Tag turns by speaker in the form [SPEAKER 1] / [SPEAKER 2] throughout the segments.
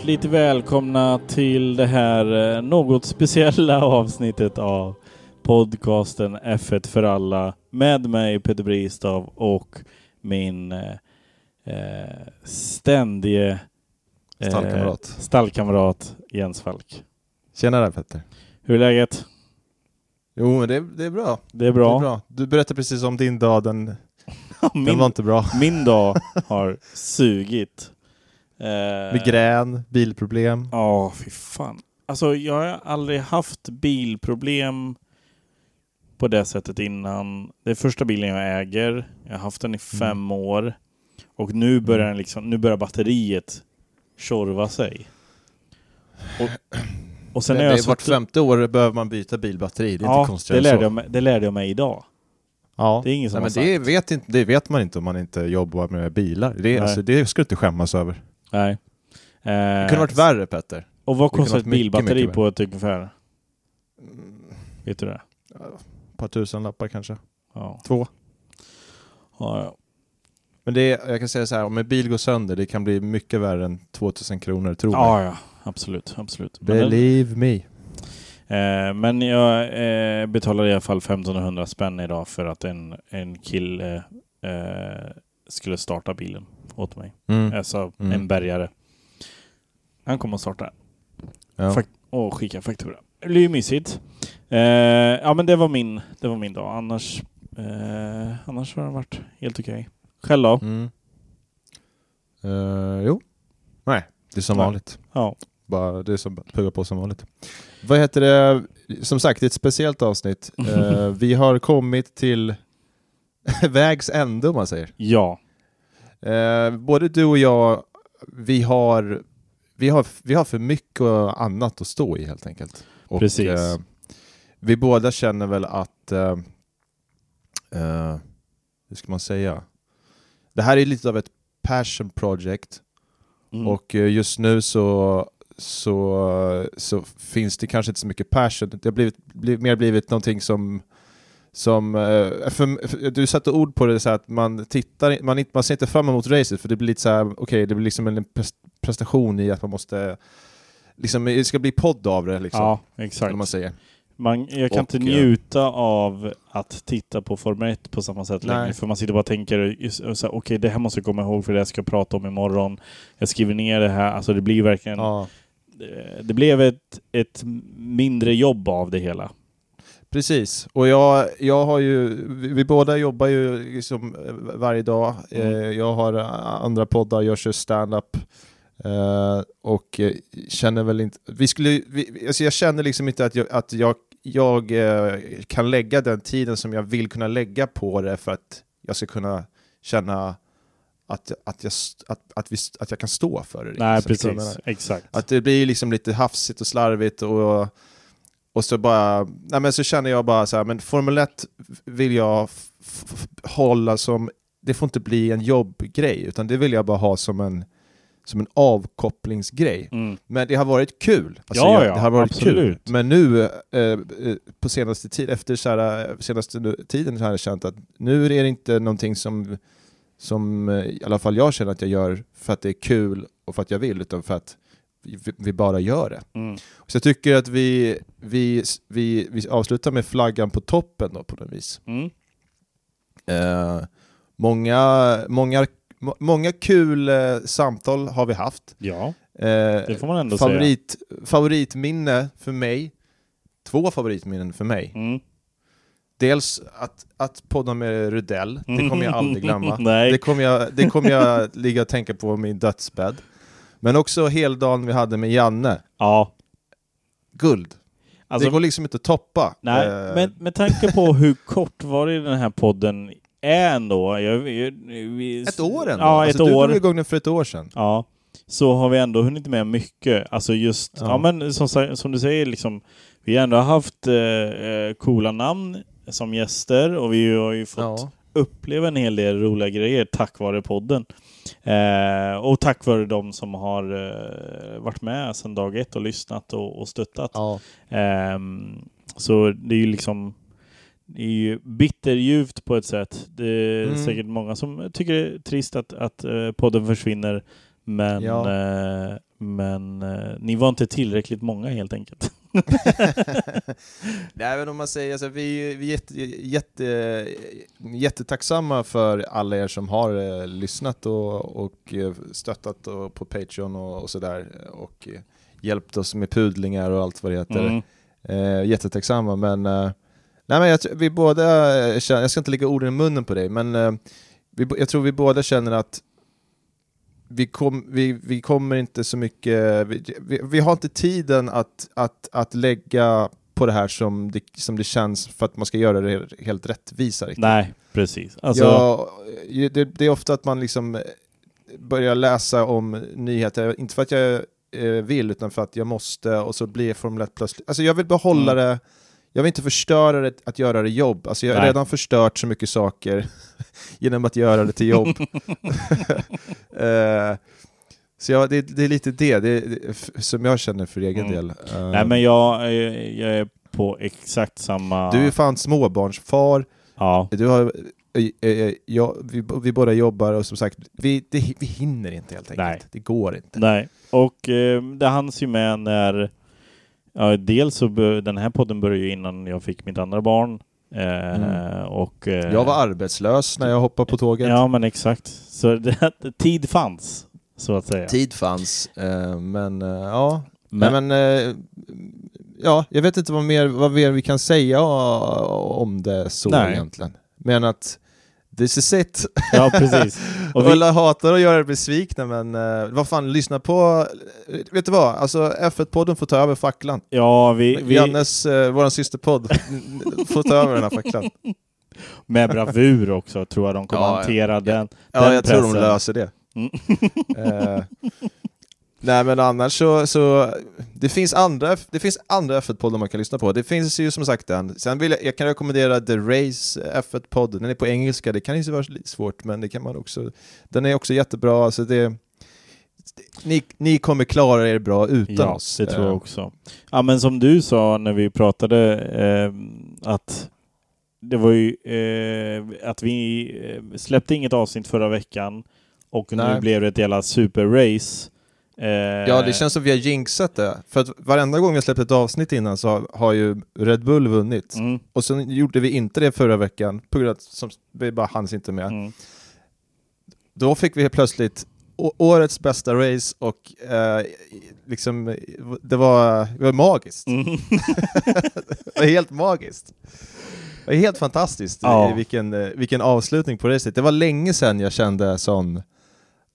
[SPEAKER 1] hjärtligt välkomna till det här eh, något speciella avsnittet av podcasten F1 för alla med mig Peter Bristav och min eh, eh ständige
[SPEAKER 2] eh, stallkamrat.
[SPEAKER 1] stallkamrat Jens Falk.
[SPEAKER 2] Tjena där Petter.
[SPEAKER 1] Hur är läget?
[SPEAKER 2] Jo, men det, det, är bra.
[SPEAKER 1] Det är bra.
[SPEAKER 2] Det är bra. Du berättade precis om din dag, den, min, den var inte bra.
[SPEAKER 1] Min dag har sugit.
[SPEAKER 2] Eh, Migrän, bilproblem.
[SPEAKER 1] Ja, oh, fy fan. Alltså jag har aldrig haft bilproblem på det sättet innan. Det är första bilen jag äger. Jag har haft den i mm. fem mm. år. Och nu börjar, den liksom, nu börjar batteriet tjorva sig.
[SPEAKER 2] Och, och sen det, jag det, vart femte år behöver man byta bilbatteri. Det är ja, inte konstigt
[SPEAKER 1] det lärde, jag mig, det lärde jag mig idag.
[SPEAKER 2] Ja. Det är ingen som Nej, men det vet, inte, det vet man inte om man inte jobbar med bilar. Det, alltså, det ska du inte skämmas över.
[SPEAKER 1] Nej.
[SPEAKER 2] Eh, det kunde varit värre Petter.
[SPEAKER 1] Och vad kostar ett bilbatteri mycket, på ett ungefär? Mm. Vet du det?
[SPEAKER 2] Ett par tusen lappar kanske.
[SPEAKER 1] Ja.
[SPEAKER 2] Två.
[SPEAKER 1] Ja, ja.
[SPEAKER 2] Men det är, jag kan säga så här, om en bil går sönder, det kan bli mycket värre än 2000 kronor, tro
[SPEAKER 1] ja, mig. Ja, absolut, absolut.
[SPEAKER 2] Believe me.
[SPEAKER 1] Eh, men jag eh, betalar i alla fall 1500 spänn idag för att en, en kille eh, skulle starta bilen åt mig. Mm. Alltså mm. en bärgare. Han kommer att starta ja. Och skicka faktura. Det blir ju mysigt. Eh, ja men det var min, det var min dag. Annars, eh, annars har det varit helt okej. Okay. Själv då? Mm.
[SPEAKER 2] Uh, jo. Nej, det är som
[SPEAKER 1] ja.
[SPEAKER 2] vanligt.
[SPEAKER 1] Ja.
[SPEAKER 2] Bara det är som pluggar på som vanligt. Vad heter det? Som sagt, det är ett speciellt avsnitt. uh, vi har kommit till vägs ände om man säger.
[SPEAKER 1] Ja.
[SPEAKER 2] Uh, både du och jag, vi har, vi har, vi har för mycket annat att stå i helt enkelt.
[SPEAKER 1] Och, Precis.
[SPEAKER 2] vi båda känner väl att, hur ska man säga? Det här är lite av ett passion project mm. och eh, just nu så, så, så finns det kanske inte så mycket passion. Det har blivit, blivit, mer blivit någonting som som, eh, för, för, du satte ord på det så att man tittar, man, man ser inte fram emot racet för det blir lite så här, okej, okay, det blir liksom en prestation i att man måste, liksom, det ska bli podd av det liksom.
[SPEAKER 1] Ja, exakt.
[SPEAKER 2] Man säger.
[SPEAKER 1] Man, jag kan och, inte eh, njuta av att titta på Formel 1 på samma sätt nej. längre. För man sitter bara och tänker, okej okay, det här måste jag komma ihåg för det jag ska prata om imorgon. Jag skriver ner det här. Alltså det blir verkligen... Ja. Det blev ett, ett mindre jobb av det hela.
[SPEAKER 2] Precis, och jag, jag har ju, vi båda jobbar ju liksom varje dag. Mm. Eh, jag har andra poddar, jag kör stand-up. Uh, och känner väl inte, vi skulle, vi, alltså jag känner liksom inte att jag, att jag jag eh, kan lägga den tiden som jag vill kunna lägga på det för att jag ska kunna känna att, att, jag, att, att, vi, att jag kan stå för det.
[SPEAKER 1] Nej, precis. Exakt.
[SPEAKER 2] Att det blir liksom lite hafsigt och slarvigt och, och så bara, nej men så känner jag bara så här, men Formel 1 vill jag hålla som, det får inte bli en jobbgrej, utan det vill jag bara ha som en som en avkopplingsgrej. Mm. Men det har varit kul.
[SPEAKER 1] Alltså ja, ja, det har varit absolut.
[SPEAKER 2] kul. Men nu, eh, eh, på senaste, tid, efter så här, senaste tiden så har jag känt att nu är det inte någonting som, som eh, i alla fall jag känner att jag gör för att det är kul och för att jag vill, utan för att vi, bara gör det. Mm. Så jag tycker att vi, vi, vi, vi avslutar med flaggan på toppen då på något vis. Mm. Eh, många, många många kul eh, samtal har vi haft.
[SPEAKER 1] Ja, eh, det får man ändå
[SPEAKER 2] favorit, säga. Favoritminne för mig, två favoritminnen för mig. Mm. Dels att, att podda med Rudell, det kommer jag aldrig glömma. det, kommer jag, det kommer jag ligga och tänka på min dödsbädd. Men också heldagen vi hade med Janne.
[SPEAKER 1] Ja.
[SPEAKER 2] Guld. Alltså, det går liksom inte att toppa.
[SPEAKER 1] Nej, eh. men med tanke på hur kort var det den här podden är ändå... Jag, jag,
[SPEAKER 2] vi, ett år ändå?
[SPEAKER 1] Ja, alltså, ett
[SPEAKER 2] du
[SPEAKER 1] år.
[SPEAKER 2] Du igång den för ett år sedan.
[SPEAKER 1] Ja. Så har vi ändå hunnit med mycket. Alltså just, ja, ja men som, som, du säger liksom, vi har ändå haft eh, eh, coola namn som gäster och vi har ju fått ja. uppleva en hel del roliga grejer tack vare podden. Eh, och tack vare de som har eh, varit med sedan dag ett och lyssnat och, och stöttat.
[SPEAKER 2] Ja.
[SPEAKER 1] Eh, så det är ju liksom det är ju bitterljuvt på ett sätt. Det är mm. säkert många som tycker det är trist att, att uh, podden försvinner. Men, ja. uh, men eh, ni var inte tillräckligt många helt enkelt.
[SPEAKER 2] Nej men om man säger så, vi, vi är jätte, jätte, jättetacksamma för alla er som har eh, lyssnat och, och eh, stöttat och, på Patreon och, och sådär och eh, hjälpt oss med pudlingar och allt vad det heter.
[SPEAKER 1] Mm.
[SPEAKER 2] Eh, jättetacksamma men eh, Nej men jag, vi båda känner, jag ska inte lägga orden i munnen på dig, men eh, vi, jag tror vi båda känner att vi, kom, vi, vi kommer inte så mycket, vi, vi, vi har inte tiden att, att, att lägga på det här som det, som det känns för att man ska göra det helt rättvisa. Riktigt.
[SPEAKER 1] Nej, precis. Alltså,
[SPEAKER 2] Ja, det, det är ofta att man liksom eh, börjar läsa om nyheter, inte för att jag eh, vill, utan för att jag måste, och så blir Formel 1 plötsligt... Alltså jag vill behålla
[SPEAKER 1] Mm.
[SPEAKER 2] det, jag vill inte förstöra det att göra det jobb. Alltså jag har redan förstört så mycket saker genom att göra det till jobb. Eh, så ja, det, det är lite det, det, det som jag känner för egen
[SPEAKER 1] Mm.
[SPEAKER 2] del. Eh,
[SPEAKER 1] nej men jag, är- jag är på exakt samma...
[SPEAKER 2] Du är fan småbarnsfar,
[SPEAKER 1] Ja,
[SPEAKER 2] Du har, eh, eh, ja, vi, vi båda jobbar och som sagt, vi, det, vi hinner inte helt enkelt.
[SPEAKER 1] Nej.
[SPEAKER 2] Det går inte.
[SPEAKER 1] nej. Och eh, det hanns ju med när... Ja, dels så den här podden började ju innan jag fick mitt andra barn. Eh,
[SPEAKER 2] Mm.
[SPEAKER 1] och, eh,
[SPEAKER 2] Jag var arbetslös när jag hoppade på tåget.
[SPEAKER 1] Ja, men exakt. Så det, tid fanns, så att säga.
[SPEAKER 2] Tid fanns, eh, men eh, ja.
[SPEAKER 1] Men,
[SPEAKER 2] Nej, men, eh, ja, jag vet inte vad mer, vad mer vi kan säga om det så
[SPEAKER 1] Nej.
[SPEAKER 2] egentligen. Men att this is it.
[SPEAKER 1] ja, precis. Och vi,
[SPEAKER 2] Alla hatar att göra er besvikna men eh, vad fan, lyssna på, eh, vet du vad, alltså F1-podden får ta över facklan.
[SPEAKER 1] ja, vi, vi,
[SPEAKER 2] Jannes, eh, våran systerpodd, får ta över den här facklan.
[SPEAKER 1] med bravur också, tror jag de kommer
[SPEAKER 2] Ja, ja.
[SPEAKER 1] hantera den.
[SPEAKER 2] Ja,
[SPEAKER 1] Den
[SPEAKER 2] jag tror de
[SPEAKER 1] pressen.
[SPEAKER 2] löser det.
[SPEAKER 1] Mm.
[SPEAKER 2] Eh, nej men annars så, så det finns andra, det finns andra F1-poddar man kan lyssna på. Det finns ju som sagt den. Sen vill jag, jag kan rekommendera The Race F1-podd. Den är på engelska, det kan ju vara svårt men det kan man också. Den är också jättebra. Alltså det, ni, ni kommer klara er bra utan
[SPEAKER 1] Ja,
[SPEAKER 2] oss.
[SPEAKER 1] det tror jag
[SPEAKER 2] Eh,
[SPEAKER 1] också. Ja, men som du sa när vi pratade, eh, att det var ju eh, att vi eh, släppte inget avsnitt förra veckan och nu
[SPEAKER 2] Nej.
[SPEAKER 1] blev det ett jävla superrace. Eh,
[SPEAKER 2] Ja, det känns som vi har jinxat det. För att varenda gång vi släppt ett avsnitt innan så har, har ju Red Bull vunnit.
[SPEAKER 1] Mm,
[SPEAKER 2] Och sen gjorde vi inte det förra veckan, på grund av att som, vi bara hanns inte med.
[SPEAKER 1] mm.
[SPEAKER 2] Då fick vi helt plötsligt årets bästa race och eh, liksom, det var, det var magiskt.
[SPEAKER 1] Mm.
[SPEAKER 2] Det var helt magiskt. Det var helt fantastiskt
[SPEAKER 1] Ja.
[SPEAKER 2] vilken, eh, vilken avslutning på racet. Det var länge sedan jag kände sån,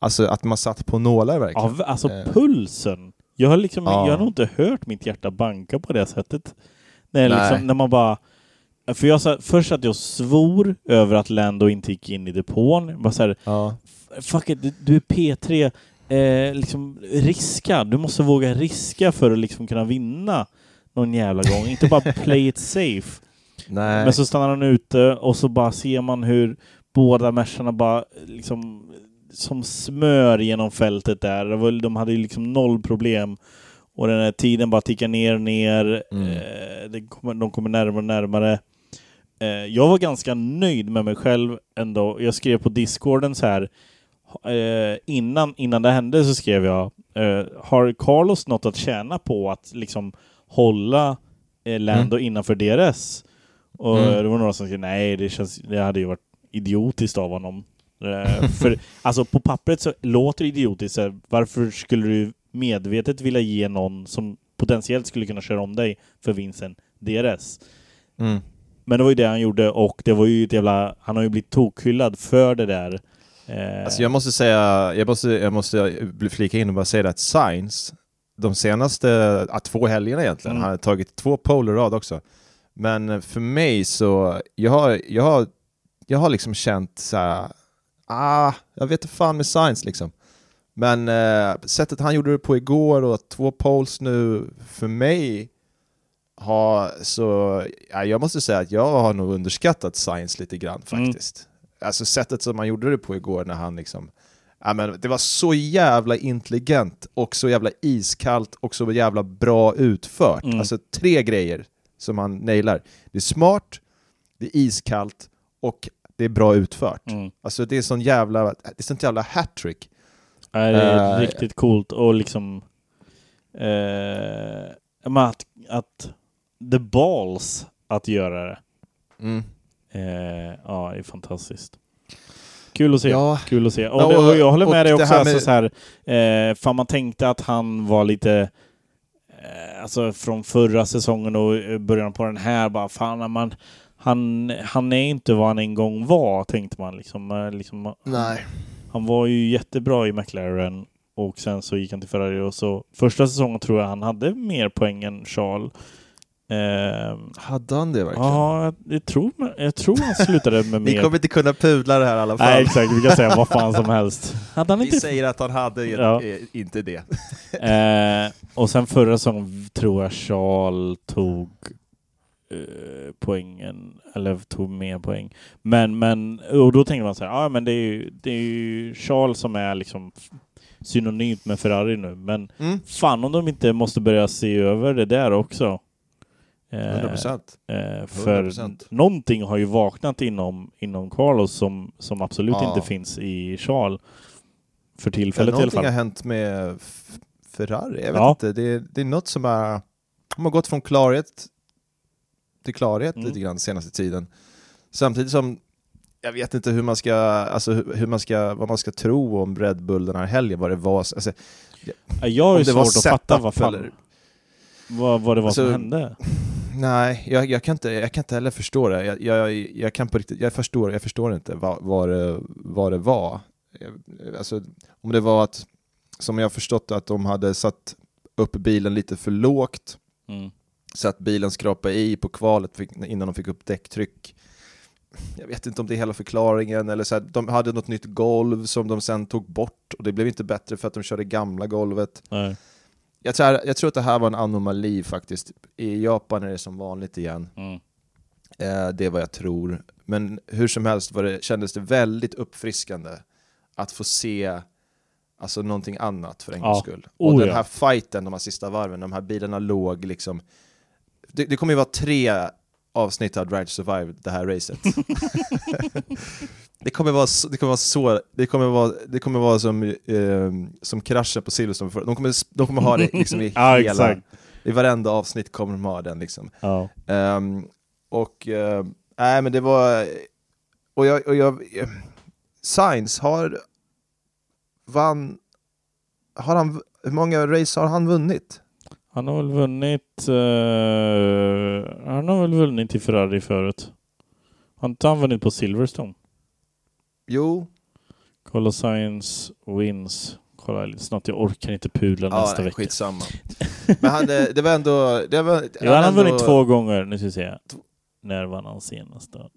[SPEAKER 2] alltså att man satt på nålar verkligen.
[SPEAKER 1] Ja, alltså
[SPEAKER 2] Eh.
[SPEAKER 1] pulsen. Jag har, liksom,
[SPEAKER 2] Ja.
[SPEAKER 1] jag har nog inte hört mitt hjärta banka på det sättet. När,
[SPEAKER 2] Nej.
[SPEAKER 1] liksom, när man bara... För jag sa, först att jag svor över att Lando inte gick in i depån. Jag Bara så här,
[SPEAKER 2] Ja.
[SPEAKER 1] fuck it, du- du är P3. Eh, liksom, riska. Du måste våga riska för att liksom kunna vinna någon jävla gång. inte bara play it safe.
[SPEAKER 2] Nej.
[SPEAKER 1] Men så stannar han ute och så bara ser man hur båda märsarna bara liksom som smör genom fältet där. Det var- De hade ju liksom noll problem. Och den här tiden bara tickar ner och ner.
[SPEAKER 2] Mm.
[SPEAKER 1] Eh, kommer, de kommer närmare och närmare. Eh, jag var ganska nöjd med mig själv ändå. Jag skrev på discorden så här. Eh, innan, innan det hände så skrev jag eh, Har Carlos något att tjäna på att liksom hålla eh, Lando innanför DRS? Och
[SPEAKER 2] Mm.
[SPEAKER 1] det var några som skrev nej, det, känns, det hade ju varit idiotiskt av honom. Eh, för alltså på pappret så låter det idiotiskt. här, Varför skulle du medvetet vilja ge någon som potentiellt skulle kunna köra om dig för vinsten DRS?
[SPEAKER 2] Mm.
[SPEAKER 1] Men det var ju det han gjorde och det var ju ett jävla... Han har ju blivit tokhyllad för det där. Eh,
[SPEAKER 2] Alltså jag måste säga, jag måste, jag måste flika in och bara säga att Science, de senaste ja, två helgerna egentligen,
[SPEAKER 1] Mm.
[SPEAKER 2] han har tagit två pole i rad också. Men för mig så, jag har, jag har, jag har liksom känt så här, ah, jag vet inte fan med Science liksom. Men eh, sättet han gjorde det på igår och två poles nu, för mig har så, ja, jag måste säga att jag har nog underskattat Science lite grann
[SPEAKER 1] Mm.
[SPEAKER 2] faktiskt. Alltså sättet som han gjorde det på igår när han liksom Ja, men det var så jävla intelligent och så jävla iskallt och så jävla bra utfört.
[SPEAKER 1] Mm.
[SPEAKER 2] Alltså tre grejer som han nailar. Det är smart, det är iskallt och det är bra utfört.
[SPEAKER 1] mm.
[SPEAKER 2] Alltså det är sån jävla, det är sånt jävla hattrick.
[SPEAKER 1] Nej, det är
[SPEAKER 2] Eh,
[SPEAKER 1] riktigt coolt och liksom... eh, att, att the balls att göra det.
[SPEAKER 2] Mm.
[SPEAKER 1] Eh, ja, är fantastiskt. Kul att se.
[SPEAKER 2] Ja.
[SPEAKER 1] Kul att se. Och,
[SPEAKER 2] Ja,
[SPEAKER 1] det,
[SPEAKER 2] och-
[SPEAKER 1] och jag håller med dig
[SPEAKER 2] det
[SPEAKER 1] också. Alltså,
[SPEAKER 2] med-
[SPEAKER 1] så här, eh, fan man tänkte att han var lite... Eh, alltså från förra säsongen och början på den här. Bara, fan, när man, han, han är inte vad han en gång var, tänkte man. Liksom, Eh, liksom,
[SPEAKER 2] Nej.
[SPEAKER 1] han var ju jättebra i McLaren och sen så gick han till Ferrari och så första säsongen tror jag han hade mer poäng än Charles. Eh,
[SPEAKER 2] Hade han det verkligen?
[SPEAKER 1] ja, jag, tror, jag tror han slutade med
[SPEAKER 2] Vi
[SPEAKER 1] mer
[SPEAKER 2] kommer inte kunna pudla det här i alla fall.
[SPEAKER 1] Nej exakt, vi kan säga vad fan som helst. Hade han
[SPEAKER 2] Vi
[SPEAKER 1] inte...
[SPEAKER 2] säger att han hade
[SPEAKER 1] Ja.
[SPEAKER 2] eh, inte det.
[SPEAKER 1] Eh, och sen förra säsongen tror jag Charles tog eh, poängen, eller tog mer poäng. Men, men, och då tänkte man så här, ja men det är ju, det är ju Charles som är liksom synonymt med Ferrari nu. Men
[SPEAKER 2] Mm.
[SPEAKER 1] fan om de inte måste börja se över det där också. Eh,
[SPEAKER 2] 100%.
[SPEAKER 1] Eh, för
[SPEAKER 2] 100%.
[SPEAKER 1] någonting har ju vaknat inom, inom Carlos som, som absolut
[SPEAKER 2] Ja.
[SPEAKER 1] inte finns i Charles. För
[SPEAKER 2] Ja,
[SPEAKER 1] tillfället i alla
[SPEAKER 2] någonting
[SPEAKER 1] fall.
[SPEAKER 2] har hänt med Ferrari. Jag vet
[SPEAKER 1] Ja.
[SPEAKER 2] inte, det är, det är något som är... De har gått från klarhet till klarhet
[SPEAKER 1] Mm.
[SPEAKER 2] lite grann senaste tiden. Samtidigt som jag vet inte hur man ska, alltså hur man ska, vad man ska tro om Red Bull den här helgen, vad det var. Alltså,
[SPEAKER 1] Ja, Jag har ju svårt att fatta vad, fan,
[SPEAKER 2] eller-
[SPEAKER 1] vad, vad det var som
[SPEAKER 2] Alltså,
[SPEAKER 1] hände.
[SPEAKER 2] nej, jag, jag, kan inte, jag kan inte heller förstå det. Jag, jag, jag, kan på riktigt, jag, förstår, jag förstår inte vad, vad, det, vad det var. Alltså, om det var att, som jag har förstått att de hade satt upp bilen lite för lågt,
[SPEAKER 1] Mm.
[SPEAKER 2] Så att bilen skrapade i på kvalet innan de fick upp däcktryck. Jag vet inte om det är hela förklaringen, eller så här, de hade något nytt golv som de sen tog bort och det blev inte bättre för att de körde gamla golvet.
[SPEAKER 1] Nej.
[SPEAKER 2] Jag tror, jag tror att det här var en anomali faktiskt. I Japan är det som vanligt igen.
[SPEAKER 1] Mm.
[SPEAKER 2] Eh, det är vad jag tror. Men hur som helst var det, kändes det väldigt uppfriskande att få se alltså, någonting annat för en
[SPEAKER 1] Ja.
[SPEAKER 2] gångs skull.
[SPEAKER 1] Oh,
[SPEAKER 2] och den
[SPEAKER 1] ja.
[SPEAKER 2] här fighten, de här sista varven, de här bilarna låg liksom... Det, det kommer ju vara tre avsnitt av Drive to Survive, det här racet. det kommer vara så, det kommer vara så, det kommer vara, det kommer vara som, eh, som kraschen på Silverstone. för- De kommer, de kommer ha det liksom i hela,
[SPEAKER 1] exakt.
[SPEAKER 2] i varenda avsnitt kommer de ha den liksom.
[SPEAKER 1] Ja.
[SPEAKER 2] Ehm, och, uh, nej men det var, och jag, och jag eh, Sainz har, vann, har han, hur många race har han vunnit?
[SPEAKER 1] Han har väl vunnit... eh, han har väl vunnit i Ferrari förut. Har inte han vunnit på Silverstone?
[SPEAKER 2] Jo,
[SPEAKER 1] Kolla Science wins. Kolla snart, jag orkar inte pudla
[SPEAKER 2] ja,
[SPEAKER 1] nästa
[SPEAKER 2] nej,
[SPEAKER 1] vecka.
[SPEAKER 2] skitsamma. Men han, eh, det var ändå, det var,
[SPEAKER 1] Jo, han har
[SPEAKER 2] ändå-
[SPEAKER 1] vunnit två gånger. Nu ska vi se. När vann han senast då?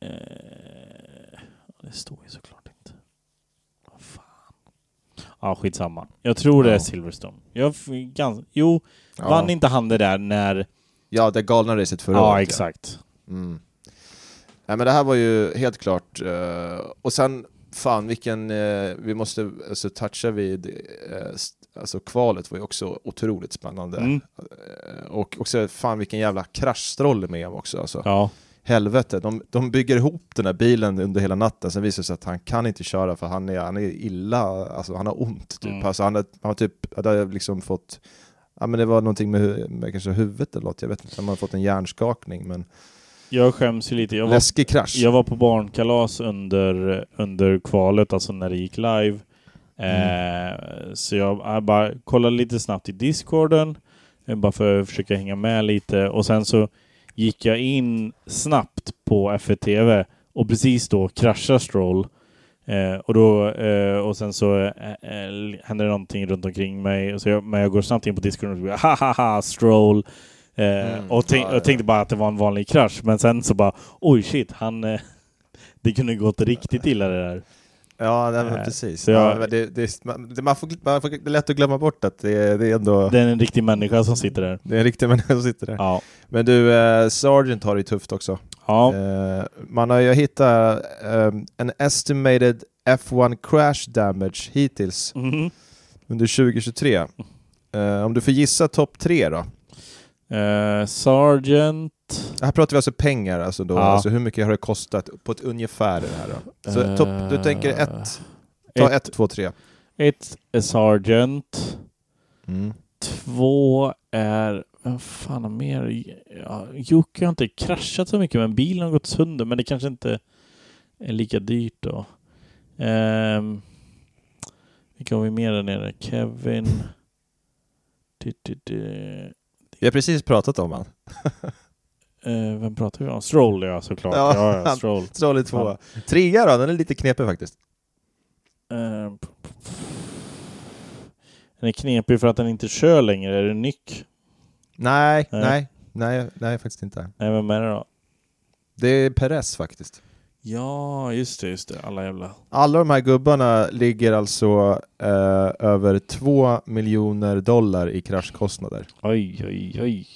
[SPEAKER 1] Eh, det står ju såklart. Ja, skitsamma. Jag tror det är
[SPEAKER 2] Ja.
[SPEAKER 1] Silverstone. Jag, f- gans, jo,
[SPEAKER 2] Ja.
[SPEAKER 1] vann inte han det där när...
[SPEAKER 2] Ja, det galna racet förra
[SPEAKER 1] Ja,
[SPEAKER 2] året.
[SPEAKER 1] exakt.
[SPEAKER 2] Mm. Nej men det här var ju helt klart, eh, och sen fan vilken, eh, vi måste alltså, toucha vid, st- alltså kvalet var ju också otroligt spännande.
[SPEAKER 1] Mm.
[SPEAKER 2] Och också fan vilken jävla krasch Stroll är med också alltså.
[SPEAKER 1] Ja.
[SPEAKER 2] Helvete, de, de bygger ihop den här bilen under hela natten, sen visar det sig att han kan inte köra för han är, han är illa, alltså han har ont typ.
[SPEAKER 1] Mm.
[SPEAKER 2] Alltså, han, har, han har typ, hade liksom fått, ja men det var någonting med, med kanske huvudet eller något, jag vet inte, han har fått en hjärnskakning men
[SPEAKER 1] Jag skäms ju lite. Jag var,
[SPEAKER 2] läskig krasch.
[SPEAKER 1] jag var på barnkalas under, under kvalet, alltså när det gick live.
[SPEAKER 2] Mm.
[SPEAKER 1] Eh, så jag, jag bara kollade lite snabbt i discorden, eh, bara för att försöka hänga med lite. Och sen så gick jag in snabbt på F1 och precis då kraschar Stroll. Eh, och, då, eh, och sen så eh, eh, händer det någonting runt omkring mig. Så jag, men jag går snabbt in på discorden och ha ha ha Stroll. Eh,
[SPEAKER 2] Mm,
[SPEAKER 1] och tänk,
[SPEAKER 2] ja, ja.
[SPEAKER 1] jag tänkte bara att det var en vanlig krasch. Men sen så bara, oj shit, han... Eh, det kunde gått riktigt illa det där.
[SPEAKER 2] Ja, nej, men
[SPEAKER 1] Eh,
[SPEAKER 2] precis.
[SPEAKER 1] så jag-
[SPEAKER 2] ja, det, det, man, får, man får, det är lätt att glömma bort att det, det är ändå
[SPEAKER 1] Det är en riktig människa som sitter där.
[SPEAKER 2] det är en riktig människa som sitter där.
[SPEAKER 1] Ja.
[SPEAKER 2] Men du, eh, Sargent har det tufft också.
[SPEAKER 1] Ja.
[SPEAKER 2] Eh, man har ju hittat eh, en estimated F1 crash damage hittills
[SPEAKER 1] Mhm.
[SPEAKER 2] under 2023. Eh, om du får gissa topp tre då?
[SPEAKER 1] Eh, Sergeant...
[SPEAKER 2] Här pratar vi alltså pengar, alltså, då.
[SPEAKER 1] Ja.
[SPEAKER 2] alltså hur mycket har det kostat på ett ungefär det här då? Så
[SPEAKER 1] Eh,
[SPEAKER 2] topp, du tänker ett, ta ett, två, tre.
[SPEAKER 1] Ett är Sargent.
[SPEAKER 2] Mm.
[SPEAKER 1] Två är... Vad fan har mer? Ja, Jocke har inte kraschat så mycket men bilen har gått sönder men det kanske inte är lika dyrt då. Um, vilka har vi mer där nere? Kevin. Du, du, du.
[SPEAKER 2] Vi har precis pratat om han.
[SPEAKER 1] Uh, vem pratar vi om? Stroll ja, såklart.
[SPEAKER 2] Ja,
[SPEAKER 1] Ja, ja, Stroll.
[SPEAKER 2] Stroll är tvåa. Trea då, den är lite knepig faktiskt.
[SPEAKER 1] Uh, den är knepig för att den inte kör längre. Är det Nyck?
[SPEAKER 2] Nej,
[SPEAKER 1] Nej.
[SPEAKER 2] nej, nej, nej, faktiskt inte.
[SPEAKER 1] Nej, vem är det då?
[SPEAKER 2] Det är Perez faktiskt.
[SPEAKER 1] Ja, just det, just det. Alla jävla...
[SPEAKER 2] Alla de här gubbarna ligger alltså eh, över 2 miljoner dollar i kraschkostnader.
[SPEAKER 1] Oj, oj, oj.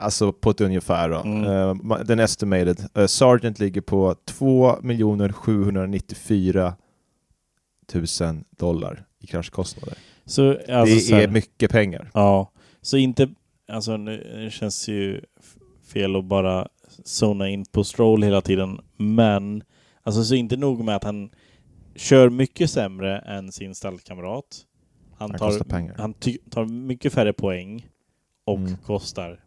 [SPEAKER 2] Alltså på ett ungefär då.
[SPEAKER 1] Mm.
[SPEAKER 2] Eh, den estimated. Uh, Sargent ligger på 2 794 000 dollar i kraschkostnader.
[SPEAKER 1] Så, alltså,
[SPEAKER 2] det
[SPEAKER 1] så här-
[SPEAKER 2] är mycket pengar.
[SPEAKER 1] Ja, så inte... Alltså nu det känns ju f- fel att bara zona in på Stroll hela tiden, men alltså så inte nog med att han kör mycket sämre än sin stallkamrat. Han,
[SPEAKER 2] Han
[SPEAKER 1] tar, han tar mycket färre poäng och
[SPEAKER 2] Mm.
[SPEAKER 1] kostar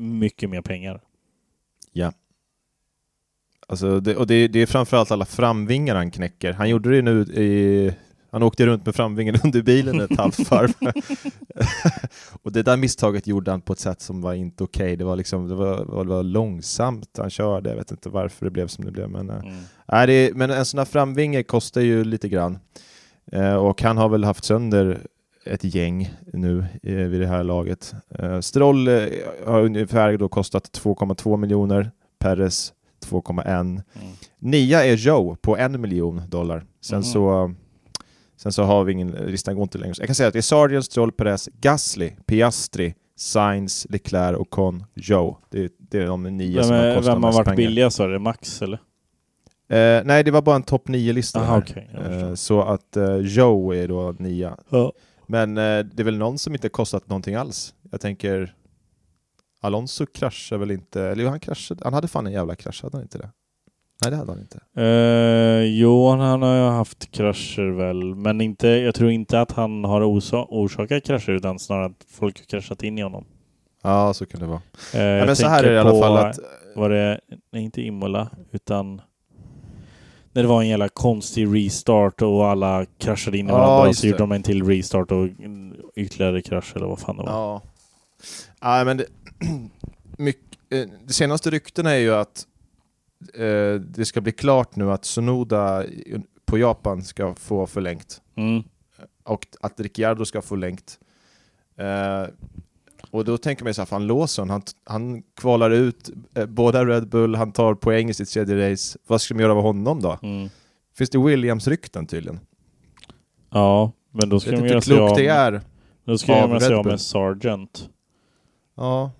[SPEAKER 1] mycket mer pengar.
[SPEAKER 2] Ja. Alltså det, och det, det är framförallt alla framvingar han knäcker. Han gjorde det nu i... Han åkte runt med framvingen under bilen ett halvt varv. och det där misstaget gjorde han på ett sätt som var inte okej. Det var liksom, det var, det var långsamt han körde. Jag vet inte varför det blev som det blev. Men, eh,
[SPEAKER 1] Mm.
[SPEAKER 2] nej, det, men en sån här framvinge kostar ju lite grann. Eh, och han har väl haft sönder ett gäng nu eh, vid det här laget. Eh, Stroll eh, har ungefär då kostat 2,2 miljoner. Perez 2,1.
[SPEAKER 1] Mm.
[SPEAKER 2] Nia är Joe på en miljon dollar. Sen
[SPEAKER 1] Mhm.
[SPEAKER 2] så Sen så har vi ingen, listan går inte längre. Jag kan säga att det är Sargent, Stroll, Perez, Gasly, Piastri, Sainz, Leclerc och Con, Joe. Det, är- det är de nio
[SPEAKER 1] Vem,
[SPEAKER 2] som har kostat
[SPEAKER 1] vem har varit
[SPEAKER 2] pengar.
[SPEAKER 1] billigast var det? Max eller?
[SPEAKER 2] Eh, nej, det var bara en topp 9-lista.
[SPEAKER 1] Aha,
[SPEAKER 2] här.
[SPEAKER 1] okej. jag
[SPEAKER 2] Eh, så att eh, Joe är då nia.
[SPEAKER 1] Ja.
[SPEAKER 2] Men eh, det är väl någon som inte kostat någonting alls. Jag tänker Alonso kraschar väl inte, eller han kraschade, han hade fan en jävla krasch, hade han inte det? Nej det hade han inte.
[SPEAKER 1] Eh, jo, han har ju haft krascher väl, men inte, jag tror inte att han har orsa- orsakat krascher utan snarare att folk har kraschat in i honom.
[SPEAKER 2] Ja, så kan det vara.
[SPEAKER 1] Eh,
[SPEAKER 2] Ja, men så här är det i alla fall att
[SPEAKER 1] Var det, nej inte Imola, utan när det var en jävla konstig restart och alla kraschade in i
[SPEAKER 2] Ja,
[SPEAKER 1] varandra
[SPEAKER 2] just
[SPEAKER 1] så gjorde
[SPEAKER 2] det.
[SPEAKER 1] de en till restart och ytterligare krasch eller vad fan det var.
[SPEAKER 2] Ja. Nej, men det, mycket, eh, de senaste ryktena är ju att eh, det ska bli klart nu att Sonoda på Japan ska få förlängt.
[SPEAKER 1] Mm.
[SPEAKER 2] och att Ricciardo ska få längt. Eh, och då tänker man ju så här, fan Lawson, han, han kvalar ut eh, båda Red Bull, han tar poäng i sitt tredje race. Vad ska de göra av honom då?
[SPEAKER 1] Mm.
[SPEAKER 2] Finns det Williams-rykten tydligen?
[SPEAKER 1] Ja, men då ska de göra sig av
[SPEAKER 2] det
[SPEAKER 1] med,
[SPEAKER 2] är.
[SPEAKER 1] då ska
[SPEAKER 2] av
[SPEAKER 1] göra sig av med Sargent.
[SPEAKER 2] Ja.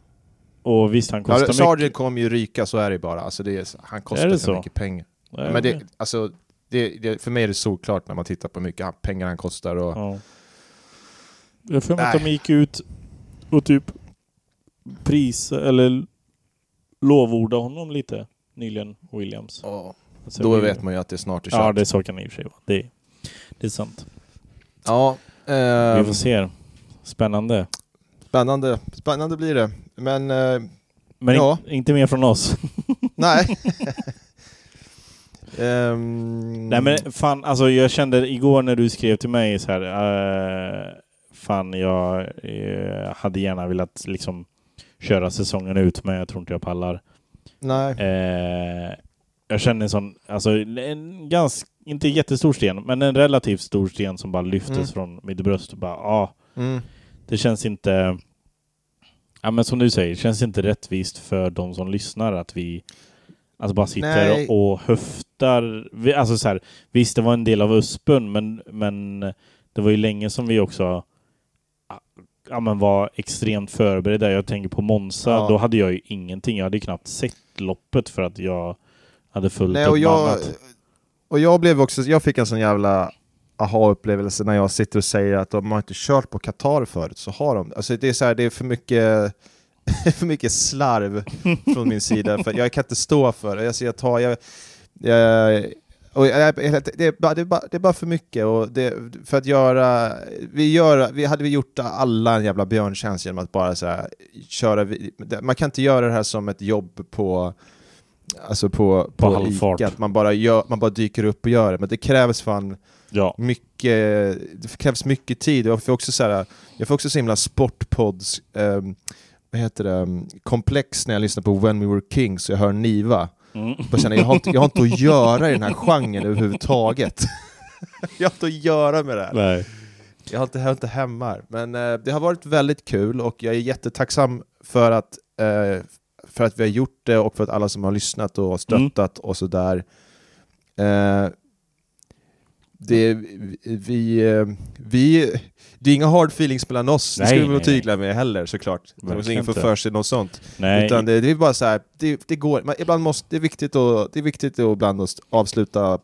[SPEAKER 1] Och visst, han
[SPEAKER 2] Ja,
[SPEAKER 1] kostar mycket.
[SPEAKER 2] Sargent kommer ju ryka, så är det bara. Alltså det är, han kostar
[SPEAKER 1] Är
[SPEAKER 2] för
[SPEAKER 1] så?
[SPEAKER 2] mycket pengar.
[SPEAKER 1] Nej,
[SPEAKER 2] Men det, alltså, det, det, för mig är det solklart när man tittar på hur mycket pengar han kostar. Och,
[SPEAKER 1] Ja. Jag för mig att de gick ut och typ pris eller lovorda honom lite nyligen, Williams.
[SPEAKER 2] Ja.
[SPEAKER 1] Alltså,
[SPEAKER 2] Då
[SPEAKER 1] vi-
[SPEAKER 2] vet man ju att det snart är kört.
[SPEAKER 1] Ja, det så kan det i och för sig vara. Det, det är sant.
[SPEAKER 2] ja
[SPEAKER 1] Vi
[SPEAKER 2] ehm,
[SPEAKER 1] får se. Spännande.
[SPEAKER 2] spännande. Spännande blir det. Men eh,
[SPEAKER 1] Men
[SPEAKER 2] Ja.
[SPEAKER 1] in, inte mer från oss.
[SPEAKER 2] Nej. Ehm,
[SPEAKER 1] Nej men fan, alltså jag kände igår när du skrev till mig så här. eh, fan, jag eh, hade gärna velat liksom köra säsongen ut, men jag tror inte jag pallar.
[SPEAKER 2] Nej.
[SPEAKER 1] Eh, jag känner en sån, alltså en ganska, inte jättestor sten, men en relativt stor sten som bara lyftes
[SPEAKER 2] Mm.
[SPEAKER 1] från mitt bröst. Och bara, ja,
[SPEAKER 2] Mm.
[SPEAKER 1] det känns inte... Ja men som du säger, det känns inte rättvist för de som lyssnar att vi alltså bara sitter
[SPEAKER 2] Nej.
[SPEAKER 1] och, och höftar. Vi, alltså så här, visst, det var en del av USPen, men, men det var ju länge som vi också ja, men var extremt förberedda. Jag tänker på Monza,
[SPEAKER 2] Ja.
[SPEAKER 1] då hade jag ju ingenting. Jag hade ju knappt sett loppet för att jag hade fullt
[SPEAKER 2] Nej, och jag,
[SPEAKER 1] annat.
[SPEAKER 2] och jag blev också, jag fick en sån jävla aha-upplevelse när jag sitter och säger att de har inte kört på Qatar förut, så har de. Alltså det är så här, det är för mycket för mycket slarv från min sida, för jag kan inte stå för det. Alltså jag, tar, jag, jag, och det, är bara, det, är bara, det är bara för mycket och det, för att göra, vi, gör, vi hade vi gjort alla en jävla björntjänst genom att bara så här, köra, man kan inte göra det här som ett jobb på Alltså på, på, på Ica, att man bara, gör, man bara dyker upp och gör det, men det krävs fan ja. mycket, det krävs mycket tid. Jag får också så, här, jag får också så himla sportpods, um, vad heter det, um, komplex när jag lyssnar på When We Were Kings och jag hör Niva. Mm. Jag, känner, jag, har inte, jag har inte att göra i den här genren överhuvudtaget. jag har inte att göra med det här.
[SPEAKER 1] Nej.
[SPEAKER 2] Jag har inte, jag har inte hemma. Men eh, det har varit väldigt kul och jag är jättetacksam för att, eh, för att vi har gjort det och för att alla som har lyssnat och stöttat mm. och sådär. Eh, det, vi, eh, vi, det är inga hard feelings mellan oss, nej, det ska vi vara tydliga med heller såklart. Så ingen får för sig något sånt. Nej. Utan det, det är bara så här, det, det går, man, ibland måste, det är viktigt att, det är viktigt att ibland avsluta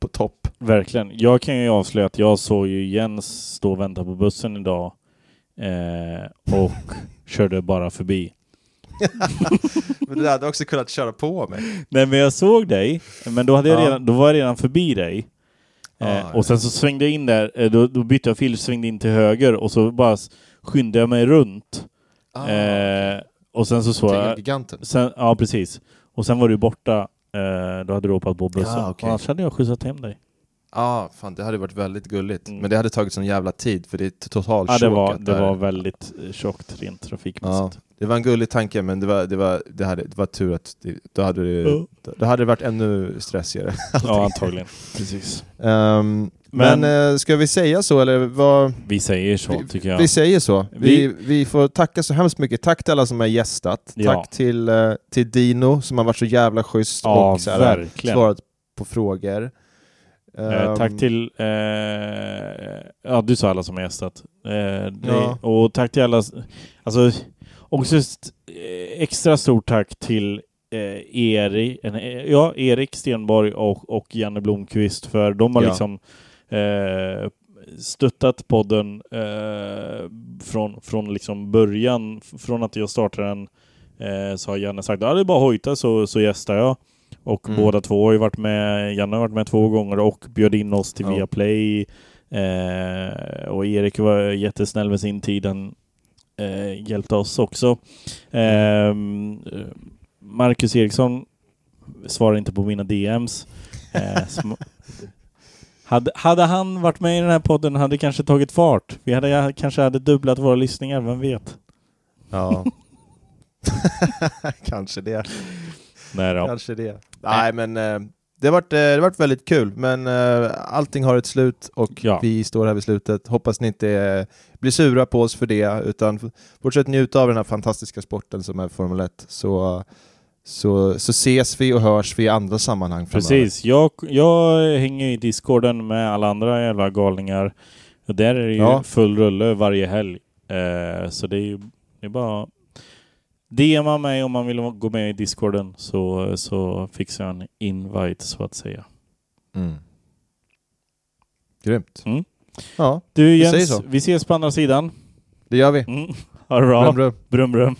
[SPEAKER 2] på topp.
[SPEAKER 1] Verkligen. Jag kan ju avslöja att jag såg ju Jens stå och vänta på bussen idag eh, och körde bara förbi.
[SPEAKER 2] men du hade också kunnat köra på mig.
[SPEAKER 1] Nej men jag såg dig, men då, hade jag redan, då var jag redan förbi dig. Eh, och sen så svängde jag in där, eh, då, då bytte jag fil, svängde in till höger och så bara skyndade jag mig runt. Ah, eh, och sen så såg jag...
[SPEAKER 2] Giganten?
[SPEAKER 1] Sen, ja, precis. Och sen var du borta, eh, då hade du hoppat på bussen. Ah, okay. Annars hade jag skjutsat hem dig.
[SPEAKER 2] Ja, ah, fan det hade varit väldigt gulligt. Mm. Men det hade tagit sån jävla tid för det är totalt
[SPEAKER 1] Ja, det var, det var väldigt eh, tjockt rent trafikmässigt. Ja,
[SPEAKER 2] det var en gullig tanke men det var, det var, det hade, det var tur att det, då, hade det, uh. då hade det varit ännu stressigare.
[SPEAKER 1] ja, antagligen. Precis.
[SPEAKER 2] Um, men, men äh, ska vi säga så eller vad?
[SPEAKER 1] Vi säger så
[SPEAKER 2] vi,
[SPEAKER 1] tycker jag.
[SPEAKER 2] Vi säger så. Vi, vi, vi, får tacka så hemskt mycket. Tack till alla som har gästat. Ja. Tack till, uh, till Dino som har varit så jävla schysst
[SPEAKER 1] ja, och så här,
[SPEAKER 2] svarat på frågor.
[SPEAKER 1] Um, tack till, eh, ja du sa alla som har gästat. Eh, ja. Och tack till alla, alltså också just eh, extra stort tack till eh, Erik, ja, Erik Stenborg och, och Janne Blomqvist för de har ja. liksom eh, stöttat podden eh, från, från liksom början, från att jag startade den eh, så har Janne sagt att det är bara hojta så, så gästar jag. Och mm. båda två har ju varit med, Janne har varit med två gånger och bjöd in oss till ja. Viaplay. Eh, och Erik var jättesnäll med sin tid. Han eh, hjälpte oss också. Eh, Marcus Eriksson svarar inte på mina DMs. Eh, hade, hade han varit med i den här podden hade det kanske tagit fart. Vi hade kanske hade dubblat våra lyssningar, vem vet?
[SPEAKER 2] Ja. kanske det.
[SPEAKER 1] Nej då.
[SPEAKER 2] Kanske det. Nej, men eh, det har varit, eh, det har varit väldigt kul, men uh, allting har ett slut och ja. vi står här vid slutet. Hoppas ni inte blir sura på oss för det, utan fortsätt njuta av den här fantastiska sporten som är Formel 1. Så, så, så ses vi och hörs vi i andra sammanhang
[SPEAKER 1] framöver. Precis. Jag, jag hänger i discorden med alla andra jävla galningar. Och där är det ju ja. full rulle varje helg. Uh, så det är ju det är bara DMa mig om man vill gå med i discorden så, så fixar jag en invite så att säga.
[SPEAKER 2] Mm. Grymt.
[SPEAKER 1] Mm.
[SPEAKER 2] Ja,
[SPEAKER 1] du Jens, vi ses på andra sidan.
[SPEAKER 2] Det gör vi.
[SPEAKER 1] Mm. Ha det bra.
[SPEAKER 2] Brum, brum.
[SPEAKER 1] brum, brum.